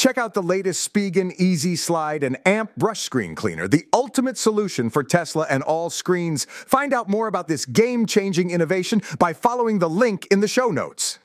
Check out the latest Spigen Easy Slide and AMP brush screen cleaner, the ultimate solution for Tesla and all screens. Find out more about this game changing innovation by following the link in the show notes.